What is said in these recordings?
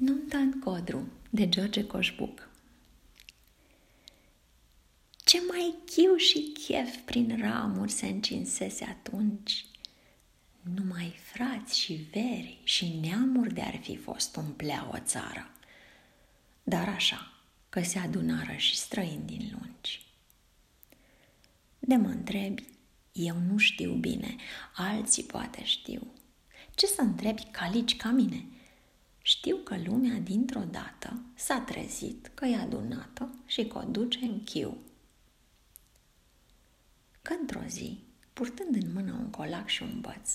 Nunta în codru de George Coșbuc. Ce mai chiu și chef prin ramuri se încinsese atunci. Numai frați și veri și neamuri de-ar fi fost umplea o țară. Dar așa, că se adunară și străini din lungi. De mă întrebi, eu nu știu bine, alții poate știu. Ce să întrebi calici ca mine – știu că lumea dintr-o dată s-a trezit că e adunată și că o duce în chiu. Că într-o zi, purtând în mână un colac și un băț,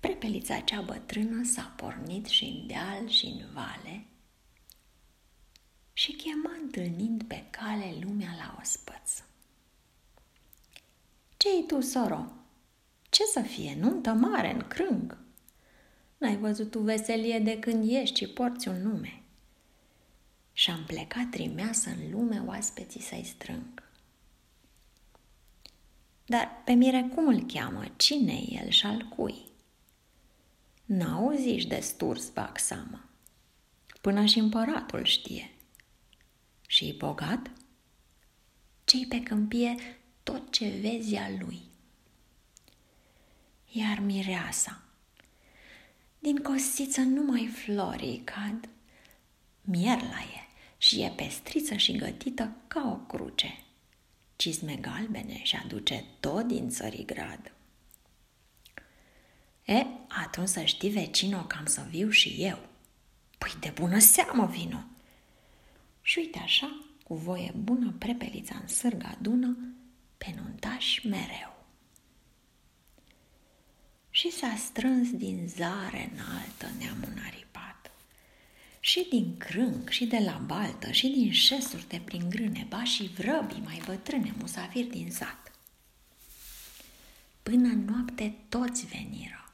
prepelița cea bătrână s-a pornit și în deal și în vale și chema întâlnind pe cale lumea la ospăț. Ce-i tu, soro? Ce să fie, nuntă mare în crâng?" N-ai văzut tu veselie de când ești și porți un nume. Și-am plecat trimeasă în lume oaspeții să-i strâng. Dar pe mire cum îl cheamă? cine e el și al cui? N-auziși de sturs bag seama. Până și împăratul știe. Și bogat? Cei pe câmpie tot ce vezi a lui. Iar mireasa, din cosiță numai florii cad. Mierla e și e pestriță și gătită ca o cruce. Cizme galbene și aduce tot din țărigrad. E, atunci să știi, vecino, că am să viu și eu. Păi de bună seamă vino! Și uite așa, cu voie bună, prepelița în sârga adună, pe nuntaș mereu și s-a strâns din zare înaltă neamul aripat. Și din crâng, și de la baltă, și din șesuri de prin grâne, ba și vrăbii mai bătrâne, musafiri din sat. Până în noapte toți veniră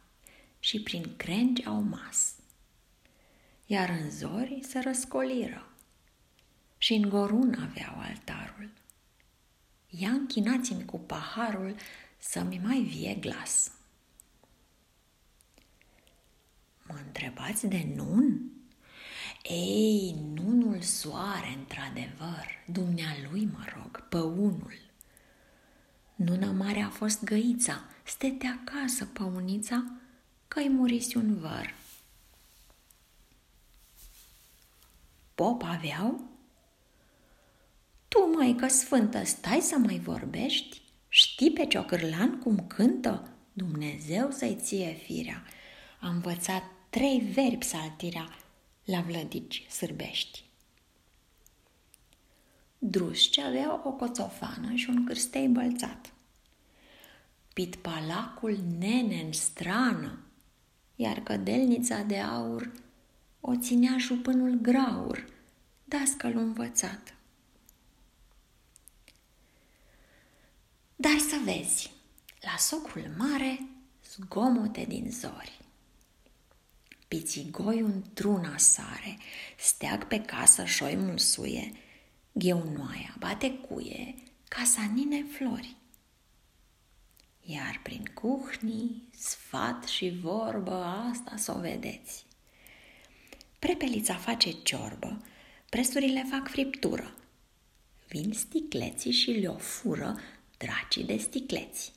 și prin crengi au mas, iar în zori se răscoliră și în gorun aveau altarul. Ia închinați-mi cu paharul să-mi mai vie glas. Mă întrebați de nun? Ei, nunul soare, într-adevăr, dumnealui, mă rog, păunul. Nuna mare a fost găița, stete acasă, păunița, că-i murisi un văr. Pop aveau? Tu, măică sfântă, stai să mai vorbești? Știi pe ciocârlan cum cântă? Dumnezeu să-i ție firea. A învățat trei verbi saltirea la vlădici sârbești. Drusce avea o coțofană și un cârstei bălțat. Pit palacul nene în strană, iar cădelnița de aur o ținea jupânul graur, dascăl învățat. Dar să vezi, la socul mare, zgomote din zori pițigoi un truna sare, steag pe casă șoi mulsuie, gheunoaia bate cuie, casa nine flori. Iar prin cuhnii, sfat și vorbă asta să o vedeți. Prepelița face ciorbă, presurile fac friptură. Vin sticleții și le-o fură dracii de sticleți.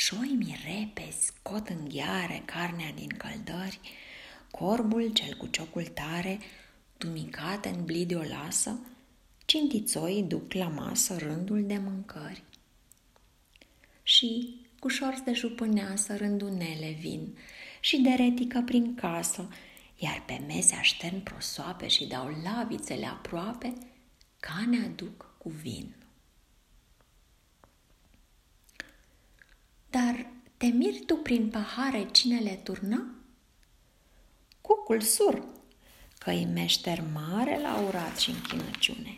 Șoimii repezi scot în gheare carnea din căldări, corbul cel cu ciocul tare, tumicat în blide o lasă, cintițoii duc la masă rândul de mâncări. Și cu șorți de jupâneasă rândunele vin și de retică prin casă, iar pe mese aștern prosoape și dau lavițele aproape, ca ne aduc cu vin. Dar te miri tu prin pahare cine le turnă? Cucul sur, că-i meșter mare la urat și închinăciune.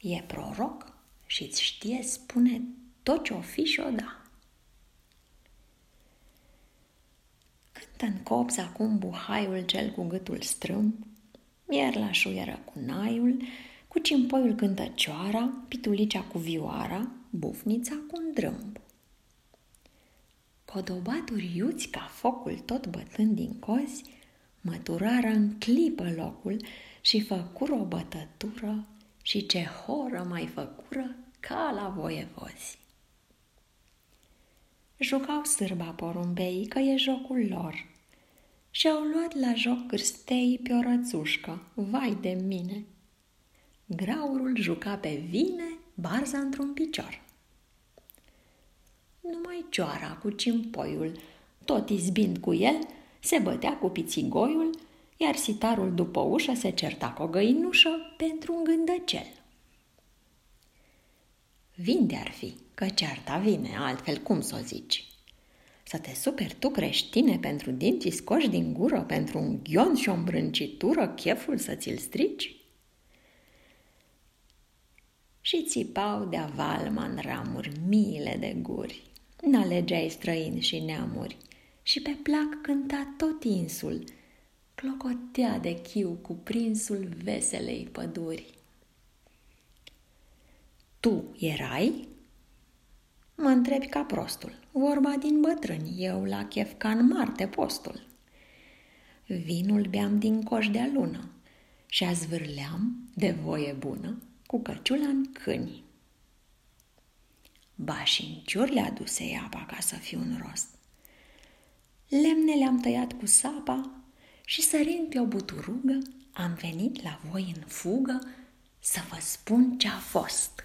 E proroc și-ți știe spune tot ce-o fi și-o da. Cântă în copți acum buhaiul cel cu gâtul strâm, iar la șuieră cu naiul, cu cimpoiul cântă cioara, pitulicea cu vioara, bufnița cu un drâmb. Podobaturi iuți ca focul tot bătând din cozi, Măturară în clipă locul și făcură o bătătură și ce horă mai făcură ca la voievozi. Jucau sârba porumbeii că e jocul lor și au luat la joc cârstei pe o rățușcă, vai de mine. Graurul juca pe vine, barza într-un picior. Numai cioara cu cimpoiul, tot izbind cu el, se bătea cu pițigoiul, iar sitarul după ușă se certa cu o găinușă pentru un gândăcel. Vinde ar fi, că cearta vine, altfel cum să o zici? Să te superi tu creștine pentru dinții scoși din gură, pentru un ghion și o îmbrâncitură, cheful să ți-l strici? Și țipau de avalma în ramuri miile de guri. N-alegeai străini și neamuri și pe plac cânta tot insul, clocotea de chiu cu prinsul veselei păduri. Tu erai? Mă întrebi ca prostul, vorba din bătrâni, eu la chef ca în Marte postul. Vinul beam din coș de lună și azvârleam de voie bună cu căciula în câini. Ba și în ciuri le aduse apa ca să fiu un rost. Lemne le-am tăiat cu sapa și sărind pe o buturugă, am venit la voi în fugă să vă spun ce a fost.